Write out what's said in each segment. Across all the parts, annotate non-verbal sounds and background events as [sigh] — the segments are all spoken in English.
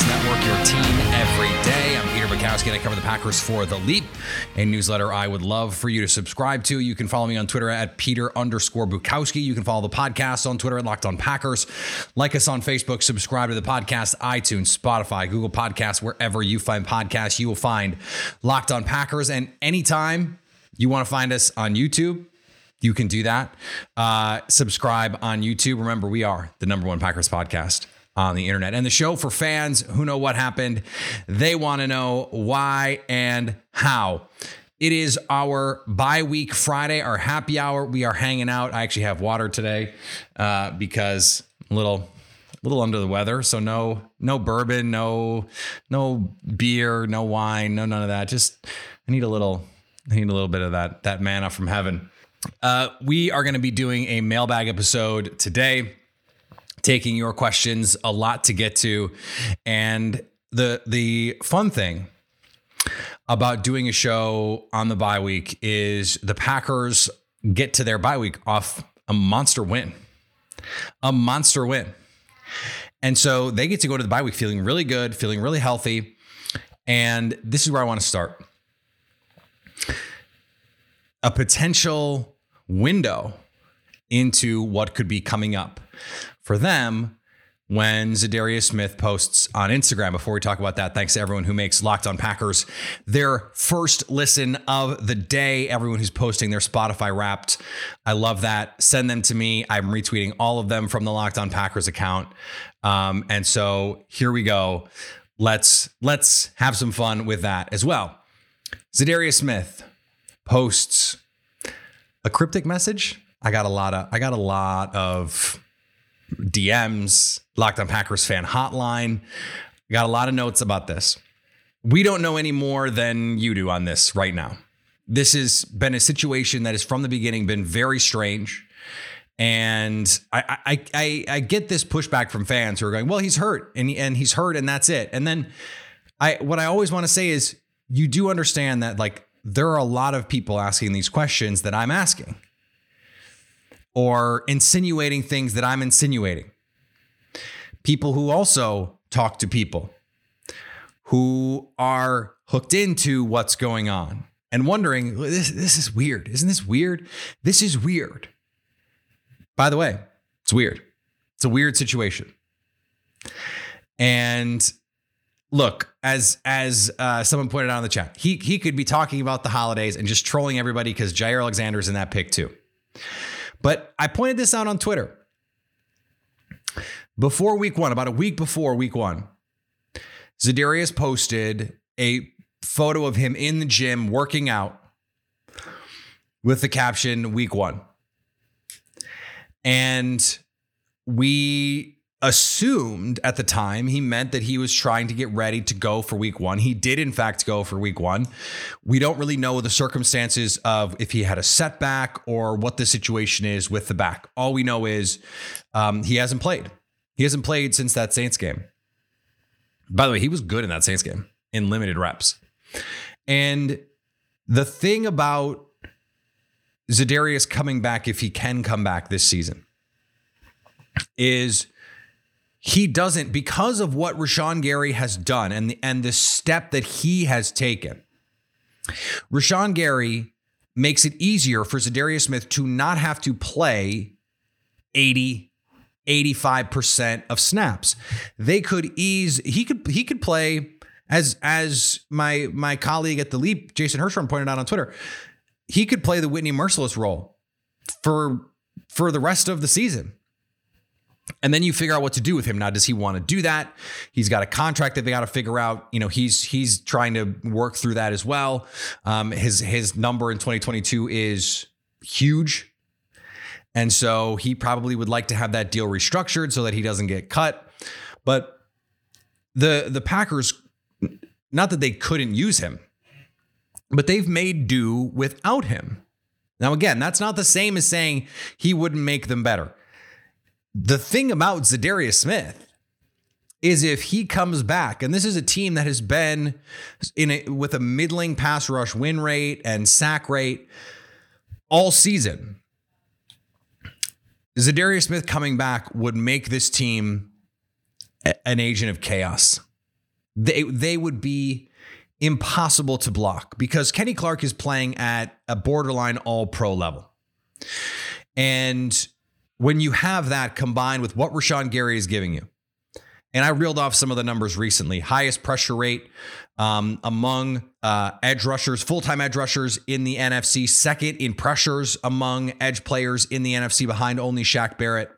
Podcast Network, your team every day. I'm Peter Bukowski, and I cover the Packers for The Leap, a newsletter I would love for you to subscribe to. You can follow me on Twitter at Peter underscore Bukowski. You can follow the podcast on Twitter at Locked On Packers. Like us on Facebook, subscribe to the podcast, iTunes, Spotify, Google Podcasts, wherever you find podcasts, you will find Locked On Packers. And anytime you want to find us on YouTube, you can do that. Uh, subscribe on YouTube. Remember, we are the number one Packers podcast on the internet. And the show for fans who know what happened, they want to know why and how. It is our bye week Friday, our happy hour. We are hanging out. I actually have water today uh, because a little little under the weather so no no bourbon no no beer no wine no none of that just i need a little i need a little bit of that that manna from heaven uh, we are going to be doing a mailbag episode today, taking your questions. A lot to get to, and the the fun thing about doing a show on the bye week is the Packers get to their bye week off a monster win, a monster win, and so they get to go to the bye week feeling really good, feeling really healthy, and this is where I want to start. A potential window into what could be coming up for them when Za'Darius Smith posts on Instagram. Before we talk about that, thanks to everyone who makes Locked On Packers their first listen of the day. Everyone who's posting their Spotify wrapped. I love that. Send them to me. I'm retweeting all of them from the Locked On Packers account. Um, and so here we go. Let's let's have some fun with that as well. Za'Darius Smith posts a cryptic message. I got a lot of I got a lot of DMs, Locked on Packers fan hotline. Got a lot of notes about this. We don't know any more than you do on this right now. This has been a situation that has from the beginning been very strange. And I, I, I, I get this pushback from fans who are going, well, he's hurt and, and he's hurt and that's it. And then I, what I always want to say is you do understand that like there are a lot of people asking these questions that I'm asking or insinuating things that I'm insinuating. People who also talk to people who are hooked into what's going on and wondering, this, this is weird. Isn't this weird? This is weird. By the way, it's weird. It's a weird situation. And look, as as uh, someone pointed out in the chat, he he could be talking about the holidays and just trolling everybody because Jaire Alexander's in that pick too. But I pointed this out on Twitter before week one, about a week before week one. Za'Darius posted a photo of him in the gym working out with the caption "Week One," and we assumed at the time he meant that he was trying to get ready to go for week one. He did, in fact, go for week one. We don't really know the circumstances of if he had a setback or what the situation is with the back. All we know is um, he hasn't played. He hasn't played since that Saints game. By the way, he was good in that Saints game in limited reps. And the thing about Za'Darius coming back, if he can come back this season, is he doesn't because of what Rashan Gary has done and the, and the step that he has taken. Rashan Gary makes it easier for Za'Darius Smith to not have to play 80 85% of snaps. They could ease he could he could play as as my my colleague at the Leap Jason Hirschhorn pointed out on Twitter. He could play the Whitney Mercilus role for for the rest of the season. And then you figure out what to do with him. Now, does he want to do that? He's got a contract that they got to figure out. You know, he's he's trying to work through that as well. Um, his his number in 2022 is huge. And so he probably would like to have that deal restructured so that he doesn't get cut. But the the Packers, not that they couldn't use him, but they've made do without him. Now, again, that's not the same as saying he wouldn't make them better. The thing about Za'Darius Smith is if he comes back, and this is a team that has been in a, with a middling pass rush win rate and sack rate all season. Za'Darius Smith coming back would make this team an agent of chaos. They they would be impossible to block because Kenny Clark is playing at a borderline all pro level. And when you have that combined with what Rashan Gary is giving you, and I reeled off some of the numbers recently highest pressure rate um, among uh, edge rushers, full time edge rushers in the NFC, second in pressures among edge players in the NFC behind only Shaq Barrett.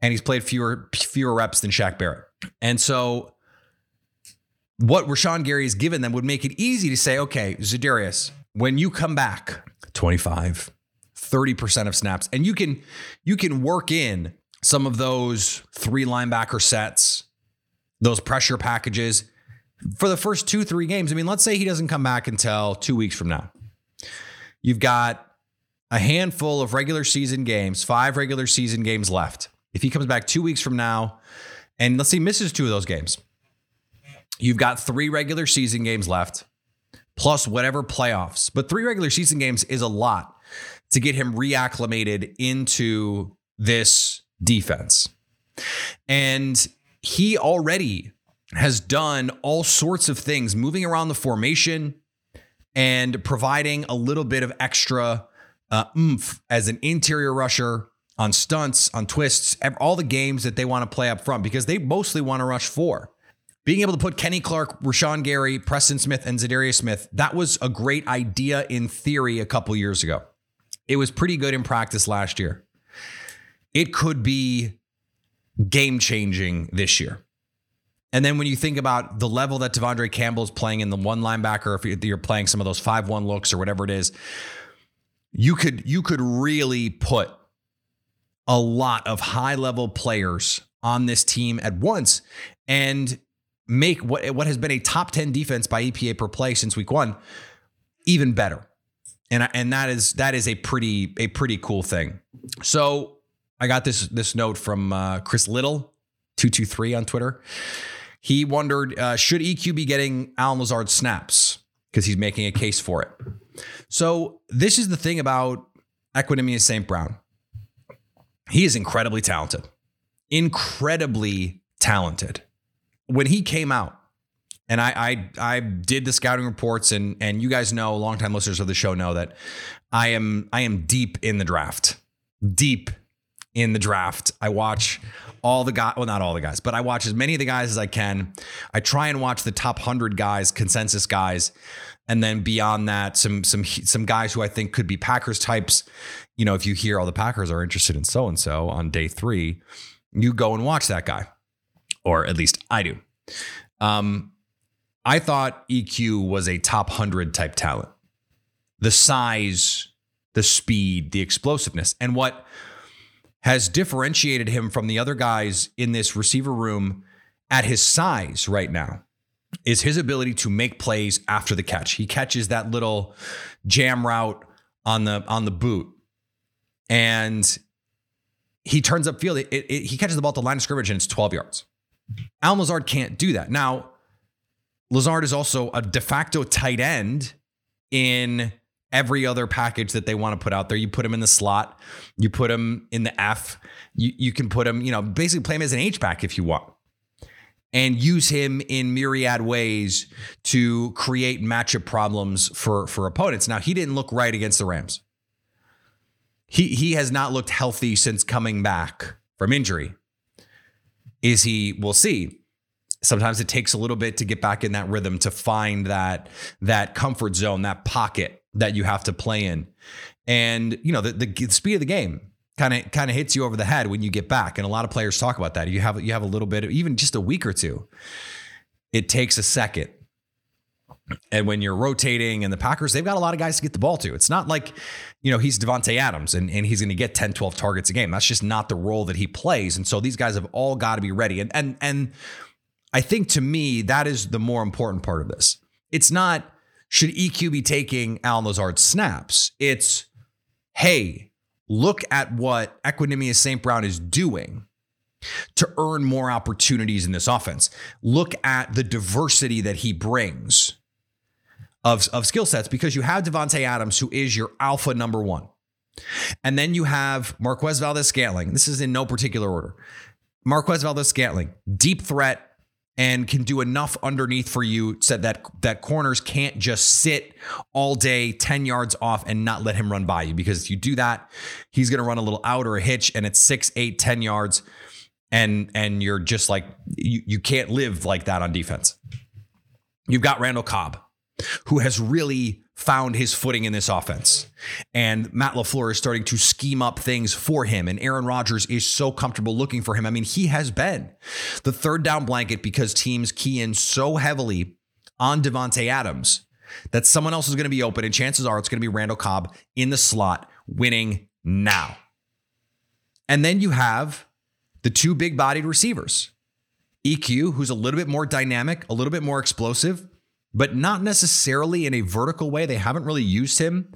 And he's played fewer fewer reps than Shaq Barrett. And so what Rashan Gary has given them would make it easy to say, okay, Za'Darius, when you come back, 25, 30% of snaps, and you can you can work in some of those three linebacker sets, those pressure packages for the first two, three games. I mean, let's say he doesn't come back until two weeks from now. You've got a handful of regular season games, five regular season games left. If he comes back two weeks from now, and let's say misses two of those games, You've got three regular season games left, plus whatever playoffs. But three regular season games is a lot to get him reacclimated into this defense. And he already has done all sorts of things, moving around the formation and providing a little bit of extra uh, oomph as an interior rusher on stunts, on twists, all the games that they want to play up front because they mostly want to rush four being able to put Kenny Clark, Rashan Gary, Preston Smith, and Za'Darius Smith, that was a great idea in theory a couple years ago. It was pretty good in practice last year. It could be game changing this year. And then when you think about the level that De'Vondre Campbell is playing in the one linebacker, if you're playing some of those five one looks or whatever it is, you could you could really put a lot of high level players on this team at once. And make what what has been a top 10 defense by EPA per play since week 1 even better. And and that is that is a pretty a pretty cool thing. So I got this this note from uh, Chris Little 223 on Twitter. He wondered uh, should EQ be getting Allen Lazard snaps because he's making a case for it. So this is the thing about Equanimeous St. Brown. He is incredibly talented. Incredibly talented when he came out, and I, I I did the scouting reports, and and you guys know, longtime listeners of the show know that I am I am deep in the draft, deep in the draft. I watch all the guys, well, not all the guys, but I watch as many of the guys as I can. I try and watch the top hundred guys, consensus guys, and then beyond that, some some some guys who I think could be Packers types. You know, if you hear all the Packers are interested in so and so on day three, you go and watch that guy or at least I do. Um, I thought EQ was a top 100 type talent. The size, the speed, the explosiveness. And what has differentiated him from the other guys in this receiver room at his size right now is his ability to make plays after the catch. He catches that little jam route on the on the boot and he turns up field. It, it, he catches the ball at the line of scrimmage and it's 12 yards. Al Lazard can't do that. Now, Lazard is also a de facto tight end in every other package that they want to put out there. You put him in the slot, you put him in the F, you, you can put him, you know, basically play him as an H back if you want. And use him in myriad ways to create matchup problems for, for opponents. Now, he didn't look right against the Rams. He he has not looked healthy since coming back from injury. Is he? We'll see. Sometimes it takes a little bit to get back in that rhythm to find that that comfort zone, that pocket that you have to play in. And you know the, the speed of the game kind of kind of hits you over the head when you get back. And a lot of players talk about that. You have you have a little bit of even just a week or two. It takes a second. And when you're rotating and the Packers, they've got a lot of guys to get the ball to. It's not like, you know, he's Davante Adams and, and he's going to get 10, 12 targets a game. That's just not the role that he plays. And so these guys have all got to be ready. And and and I think to me, that is the more important part of this. It's not should EQ be taking Allen Lazard snaps? It's hey, look at what Equanimeous St. Brown is doing to earn more opportunities in this offense. Look at the diversity that he brings of, of skill sets because you have Davante Adams, who is your alpha number one. And then you have Marquez Valdes Scantling. This is in no particular order. Marquez Valdes Scantling, deep threat and can do enough underneath for you so that that corners can't just sit all day 10 yards off and not let him run by you. Because if you do that he's going to run a little out or a hitch and it's 6 8 10 yards and and you're just like you, you can't live like that on defense. You've got Randall Cobb who has really found his footing in this offense. And Matt LaFleur is starting to scheme up things for him. And Aaron Rodgers is so comfortable looking for him. I mean, he has been the third down blanket because teams key in so heavily on Davante Adams that someone else is going to be open. And chances are it's going to be Randall Cobb in the slot winning now. And then you have the two big bodied receivers. EQ, who's a little bit more dynamic, a little bit more explosive, but not necessarily in a vertical way. They haven't really used him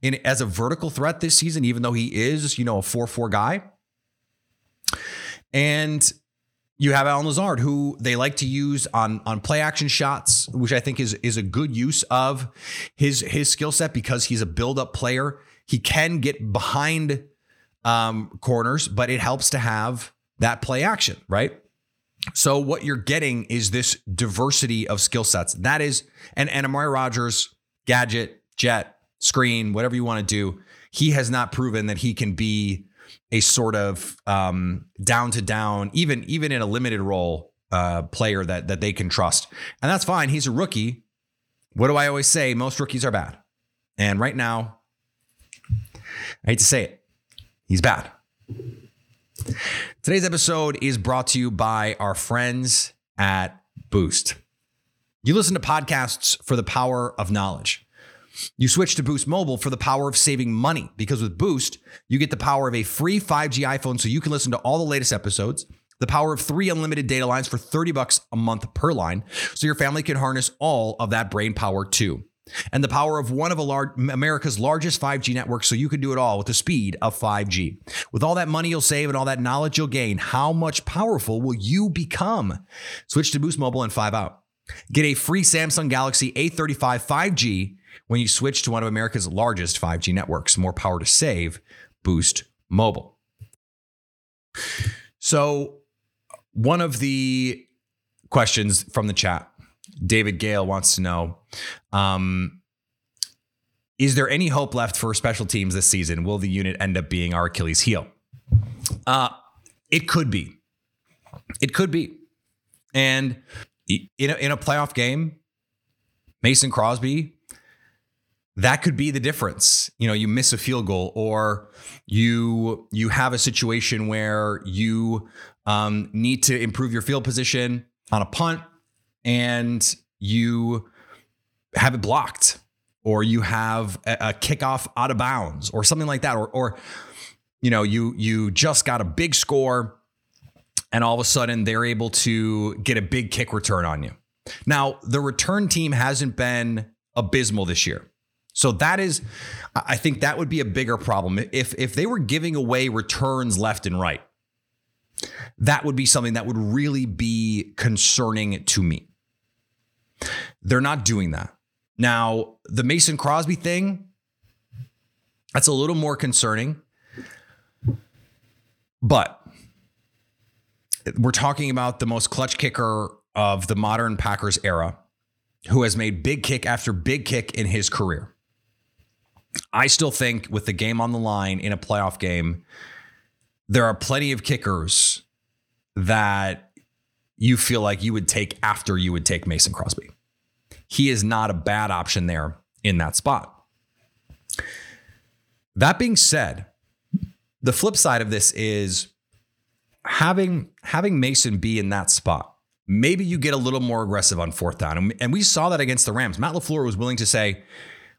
in as a vertical threat this season, even though he is, you know, a 4-4 guy. And you have Allen Lazard, who they like to use on on play action shots, which I think is is a good use of his his skill set because he's a build up player. He can get behind um, corners, but it helps to have that play action, right? So what you're getting is this diversity of skill sets. That is, and, and Amari Rodgers, gadget, jet, screen, whatever you want to do, he has not proven that he can be a sort of um, down to down, even even in a limited role uh, player that that they can trust, and that's fine. He's a rookie. What do I always say? Most rookies are bad, and right now, I hate to say it, he's bad. Today's episode is brought to you by our friends at Boost. You listen to podcasts for the power of knowledge. You switch to Boost Mobile for the power of saving money because with Boost, you get the power of a free 5G iPhone so you can listen to all the latest episodes, the power of three unlimited data lines for 30 bucks a month per line so your family can harness all of that brain power too and the power of one of large, America's largest 5G networks so you can do it all with the speed of 5G. With all that money you'll save and all that knowledge you'll gain, how much powerful will you become? Switch to Boost Mobile and 5 out. Get a free Samsung Galaxy A35 5G when you switch to one of America's largest 5G networks. More power to save, Boost Mobile. So, one of the questions from the chat David Gale wants to know um, Is there any hope left for special teams this season? Will the unit end up being our Achilles heel? Uh, it could be. It could be. And in a, in a playoff game, Mason Crosby, that could be the difference. You know, you miss a field goal, or you you have a situation where you um, need to improve your field position on a punt and you have it blocked or you have a, kickoff out of bounds or something like that or or you know you you just got a big score and all of a sudden they're able to get a big kick return on you. Now, the return team hasn't been abysmal this year. So that is I think that would be a bigger problem if if they were giving away returns left and right. That would be something that would really be concerning to me. They're not doing that. Now, the Mason Crosby thing, that's a little more concerning. But we're talking about the most clutch kicker of the modern Packers era who has made big kick after big kick in his career. I still think with the game on the line in a playoff game, there are plenty of kickers that you feel like you would take after you would take Mason Crosby. He is not a bad option there in that spot. That being said, the flip side of this is having having Mason be in that spot. Maybe you get a little more aggressive on fourth down. And we saw that against the Rams. Matt LaFleur was willing to say,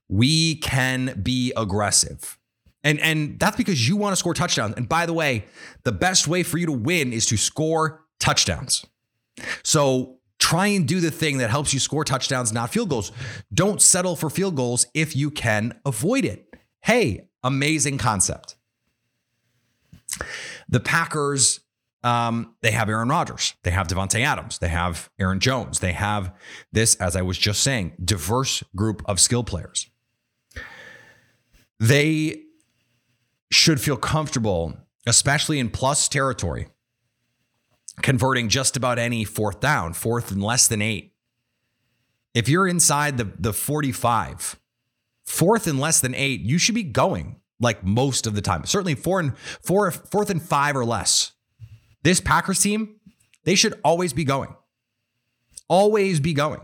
we can be aggressive. And, and that's because you want to score touchdowns. And by the way, the best way for you to win is to score touchdowns. So try and do the thing that helps you score touchdowns, not field goals. Don't settle for field goals if you can avoid it. Hey, amazing concept. The Packers um, they have Aaron Rodgers, they have Davante Adams, they have Aaron Jones, they have this, as I was just saying, diverse group of skill players. They should feel comfortable, especially in plus territory, converting just about any fourth down, fourth and less than eight. If you're inside the, the 45, fourth and less than eight, you should be going like most of the time. Certainly four and four, fourth and five or less. This Packers team, they should always be going. Always be going.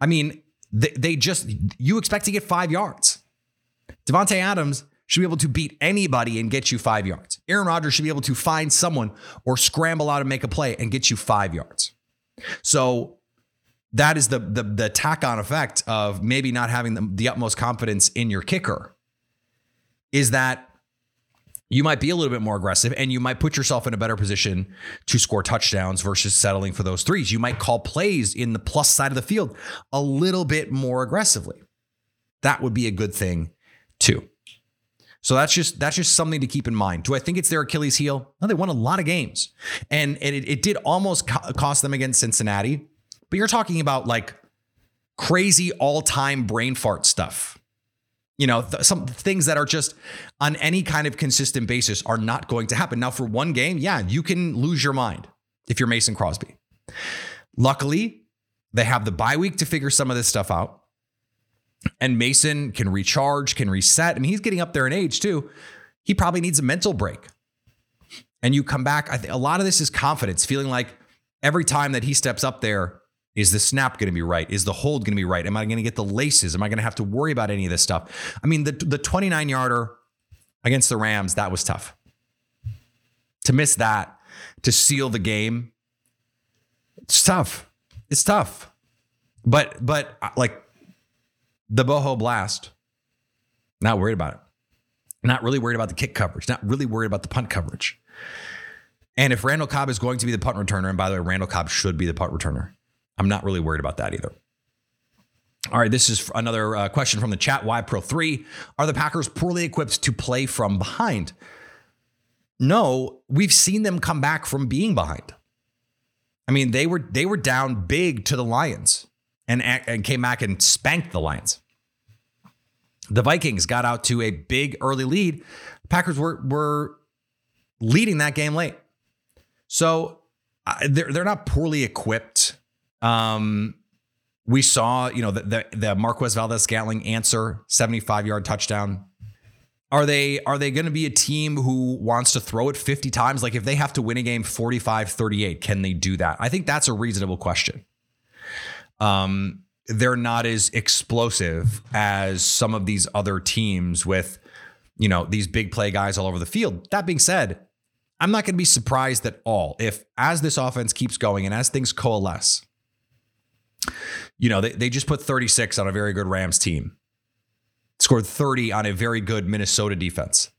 I mean, they, they just, you expect to get five yards. Davante Adams should be able to beat anybody and get you five yards. Aaron Rodgers should be able to find someone or scramble out and make a play and get you five yards. So that is the the, the tack on effect of maybe not having the, the utmost confidence in your kicker. Is that you might be a little bit more aggressive and you might put yourself in a better position to score touchdowns versus settling for those threes. You might call plays in the plus side of the field a little bit more aggressively. That would be a good thing too. So that's just that's just something to keep in mind. Do I think it's their Achilles heel? No, they won a lot of games, and, and it, it did almost co- cost them against Cincinnati. But you're talking about like crazy all time brain fart stuff you know, th- some things that are just on any kind of consistent basis are not going to happen. Now, for one game, yeah, you can lose your mind if you're Mason Crosby. Luckily, they have the bye week to figure some of this stuff out. And Mason can recharge, can reset. I mean, he's getting up there in age too. He probably needs a mental break. And you come back. I think a lot of this is confidence, feeling like every time that he steps up there, is the snap going to be right? Is the hold going to be right? Am I going to get the laces? Am I going to have to worry about any of this stuff? I mean, the the 29 yarder against the Rams, that was tough. To miss that, to seal the game, it's tough. It's tough. But but uh, like the Bojo blast, not worried about it. Not really worried about the kick coverage. Not really worried about the punt coverage. And if Randall Cobb is going to be the punt returner, and by the way, Randall Cobb should be the punt returner. I'm not really worried about that either. All right, this is another uh, question from the chat. Why Pro 3? Are the Packers poorly equipped to play from behind? No, we've seen them come back from being behind. I mean, they were they were down big to the Lions and and came back and spanked the Lions. The Vikings got out to a big early lead. Packers were were leading that game late. So uh, they're they're not poorly equipped um, we saw, you know, the the, the Marquez Valdes Scantling answer 75 yard touchdown. Are they are they going to be a team who wants to throw it 50 times? Like if they have to win a game 45-38, can they do that? I think that's a reasonable question. Um, they're not as explosive as some of these other teams with, you know, these big play guys all over the field. That being said, I'm not going to be surprised at all if as this offense keeps going and as things coalesce, you know, they, they just put 36 on a very good Rams team, scored 30 on a very good Minnesota defense.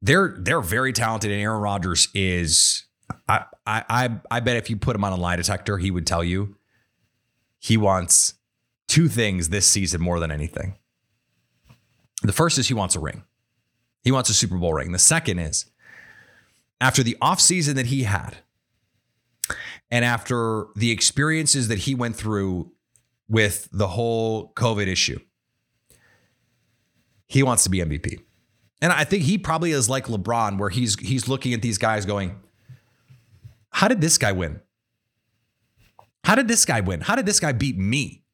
They're they're very talented, and Aaron Rodgers is. I I I bet if you put him on a lie detector, he would tell you he wants two things this season more than anything. The first is he wants a ring. He wants a Super Bowl ring. The second is after the offseason that he had, and after the experiences that he went through with the whole COVID issue, he wants to be MVP. And I think he probably is like LeBron, where he's he's looking at these guys going, How did this guy win? How did this guy win? How did this guy beat me?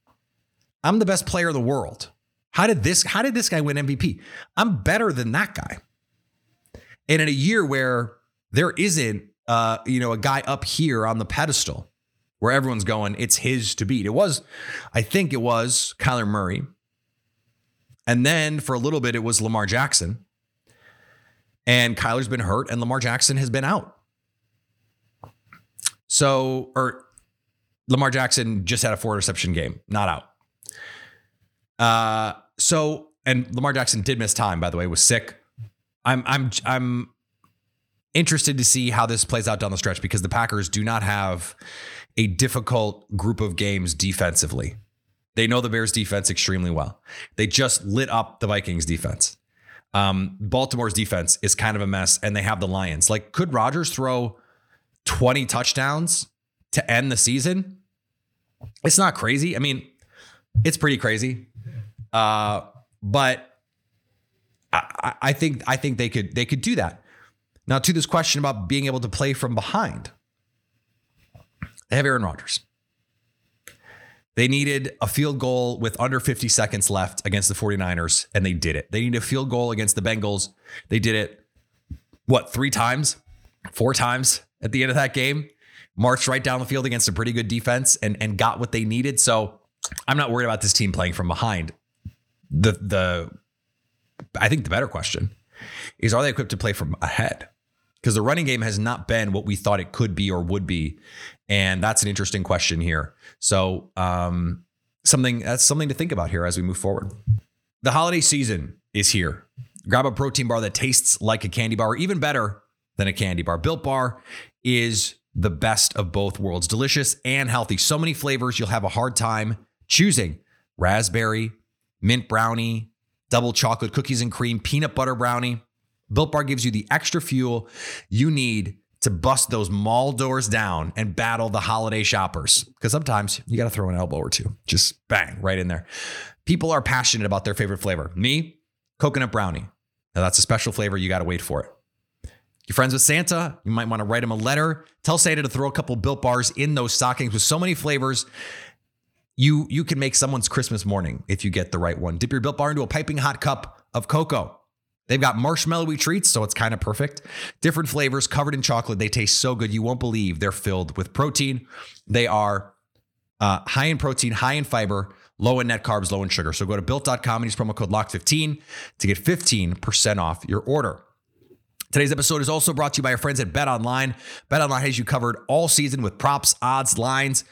I'm the best player in the world. How did this how did this guy win MVP? I'm better than that guy. And in a year where there isn't uh, you know, a guy up here on the pedestal where everyone's going, it's his to beat. It was, I think it was Kyler Murray. And then for a little bit, it was Lamar Jackson. And Kyler's been hurt and Lamar Jackson has been out. So, or Lamar Jackson just had a four interception game, not out. Uh, so, and Lamar Jackson did miss time, by the way, was sick. I'm, I'm, I'm interested to see how this plays out down the stretch because the Packers do not have a difficult group of games defensively. They know the Bears defense extremely well. They just lit up the Vikings defense. Um, Baltimore's defense is kind of a mess, and they have the Lions. Like, could Rodgers throw 20 touchdowns to end the season. It's not crazy. I mean, it's pretty crazy. Uh, but I, I think I think they could they could do that. Now to this question about being able to play from behind. They have Aaron Rodgers. They needed a field goal with under 50 seconds left against the 49ers, and they did it. They needed a field goal against the Bengals. They did it, what, three times, four times at the end of that game? Marched right down the field against a pretty good defense and, and got what they needed. So I'm not worried about this team playing from behind. The the I think the better question is are they equipped to play from ahead? Because the running game has not been what we thought it could be or would be. And that's an interesting question here. So um, something that's something to think about here as we move forward. The holiday season is here. Grab a protein bar that tastes like a candy bar, or even better than a candy bar. Built Bar is the best of both worlds, delicious and healthy. So many flavors, you'll have a hard time choosing raspberry, mint brownie, double chocolate cookies and cream, peanut butter brownie. Built Bar gives you the extra fuel you need to bust those mall doors down and battle the holiday shoppers. Because sometimes you got to throw an elbow or two, just bang right in there. People are passionate about their favorite flavor. Me, coconut brownie. Now that's a special flavor. You got to wait for it. You're friends with Santa, you might want to write him a letter. Tell Santa to throw a couple built bars in those stockings with so many flavors. You, you can make someone's Christmas morning if you get the right one. Dip your built bar into a piping hot cup of cocoa. They've got marshmallowy treats, so it's kind of perfect. Different flavors covered in chocolate. They taste so good. You won't believe they're filled with protein. They are uh, high in protein, high in fiber, low in net carbs, low in sugar. So go to built.com and use promo code LOCK15 to get 15% off your order. Today's episode is also brought to you by our friends at Bet Online. Bet Online has you covered all season with props, odds, lines,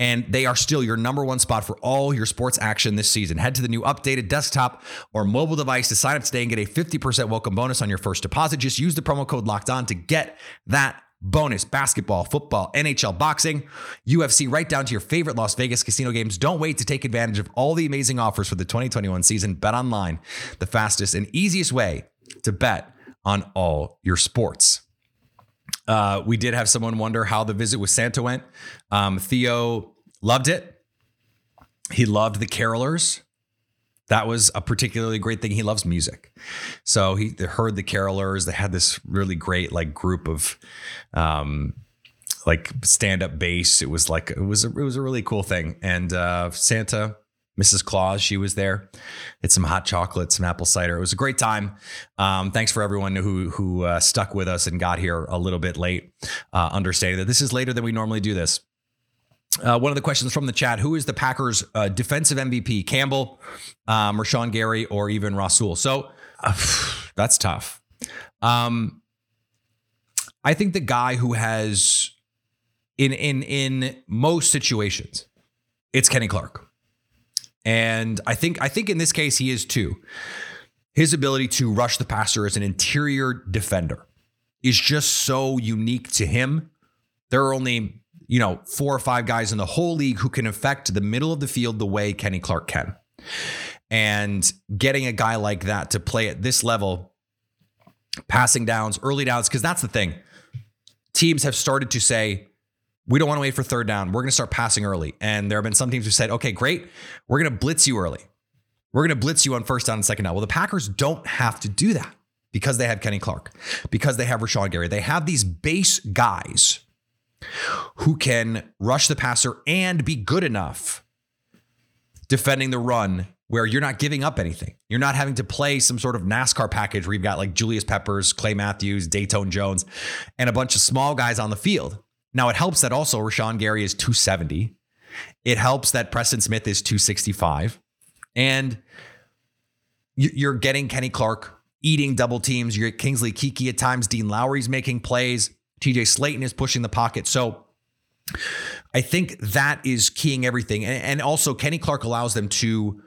and they are still your number one spot for all your sports action this season. Head to the new updated desktop or mobile device to sign up today and get a 50% welcome bonus on your first deposit. Just use the promo code locked on to get that bonus basketball, football, NHL, boxing, UFC, right down to your favorite Las Vegas casino games. Don't wait to take advantage of all the amazing offers for the 2021 season. Bet online, the fastest and easiest way to bet on all your sports. Uh, we did have someone wonder how the visit with Santa went. Um, Theo loved it. He loved the carolers. That was a particularly great thing. He loves music, so he heard the carolers. They had this really great like group of, um, like stand up bass. It was like it was a, it was a really cool thing. And uh, Santa Mrs. Claus, she was there. Had some hot chocolate, some apple cider. It was a great time. Um, thanks for everyone who who uh, stuck with us and got here a little bit late, uh, understanding that this is later than we normally do this. Uh, one of the questions from the chat: Who is the Packers' uh, defensive MVP? Campbell, um, Rashan Gary, or even Rasul? So [sighs] that's tough. Um, I think the guy who has, in in in most situations, it's Kenny Clark. And I think I think in this case he is too. His ability to rush the passer as an interior defender is just so unique to him. There are only, you know, four or five guys in the whole league who can affect the middle of the field the way Kenny Clark can. And getting a guy like that to play at this level, passing downs, early downs, because that's the thing. Teams have started to say, we don't want to wait for third down. We're going to start passing early. And there have been some teams who said, okay, great. We're going to blitz you early. We're going to blitz you on first down and second down. Well, the Packers don't have to do that because they have Kenny Clark, because they have Rashan Gary. They have these base guys who can rush the passer and be good enough defending the run where you're not giving up anything. You're not having to play some sort of NASCAR package where you've got like Julius Peppers, Clay Matthews, Datone Jones, and a bunch of small guys on the field. Now it helps that also Rashan Gary is 270. It helps that Preston Smith is 265. And you're getting Kenny Clark eating double teams. You're Kingsley Keke at times. Dean Lowry's making plays. TJ Slaton is pushing the pocket. So I think that is keying everything. And also, Kenny Clark allows them to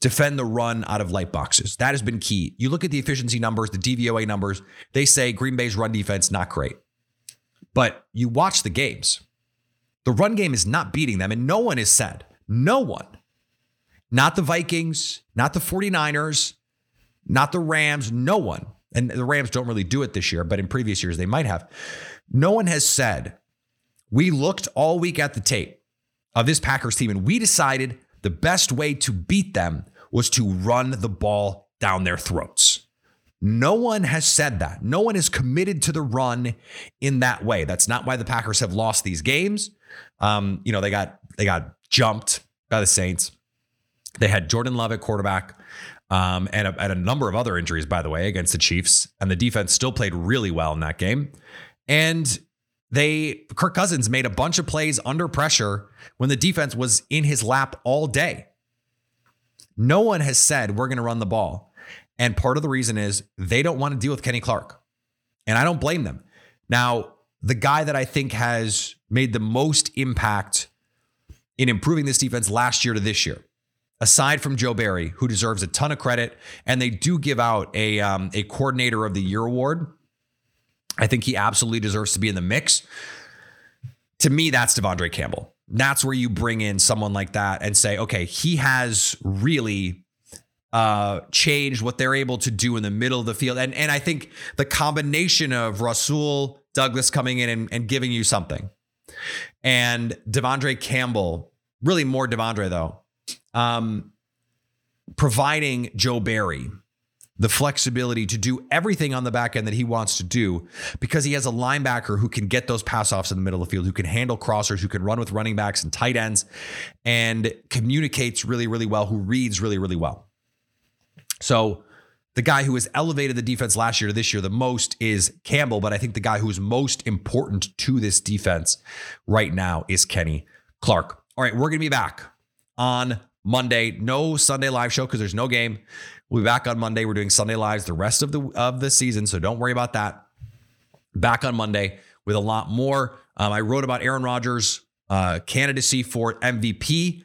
defend the run out of light boxes. That has been key. You look at the efficiency numbers, the DVOA numbers, they say Green Bay's run defense, not great. But you watch the games. The run game is not beating them, and no one is said. No one. Not the Vikings, not the 49ers, not the Rams, no one. And the Rams don't really do it this year, but in previous years they might have. No one has said, we looked all week at the tape of this Packers team and we decided the best way to beat them was to run the ball down their throats. No one has said that. No one is committed to the run in that way. That's not why the Packers have lost these games. Um, you know, they got they got jumped by the Saints. They had Jordan Love at quarterback. Um, and, a, and a number of other injuries, by the way, against the Chiefs. And the defense still played really well in that game. And they, Kirk Cousins made a bunch of plays under pressure when the defense was in his lap all day. No one has said we're going to run the ball. And part of the reason is they don't want to deal with Kenny Clark. And I don't blame them. Now, the guy that I think has made the most impact in improving this defense last year to this year aside from Joe Barry, who deserves a ton of credit, and they do give out a um, a coordinator of the year award. I think he absolutely deserves to be in the mix. To me, that's De'Vondre Campbell. That's where you bring in someone like that and say, okay, he has really uh, changed what they're able to do in the middle of the field. And and I think the combination of Rasul Douglas coming in and, and giving you something, and De'Vondre Campbell, really more De'Vondre though, um, providing Joe Barry the flexibility to do everything on the back end that he wants to do because he has a linebacker who can get those pass offs in the middle of the field, who can handle crossers, who can run with running backs and tight ends, and communicates really, really well, who reads really, really well. So, the guy who has elevated the defense last year to this year the most is Campbell, but I think the guy who is most important to this defense right now is Kenny Clark. All right, we're going to be back on Monday. No Sunday live show because there's no game. We'll be back on Monday. We're doing Sunday lives the rest of the of the season, so don't worry about that. Back on Monday with a lot more. Um, I wrote about Aaron Rodgers' uh, candidacy for MVP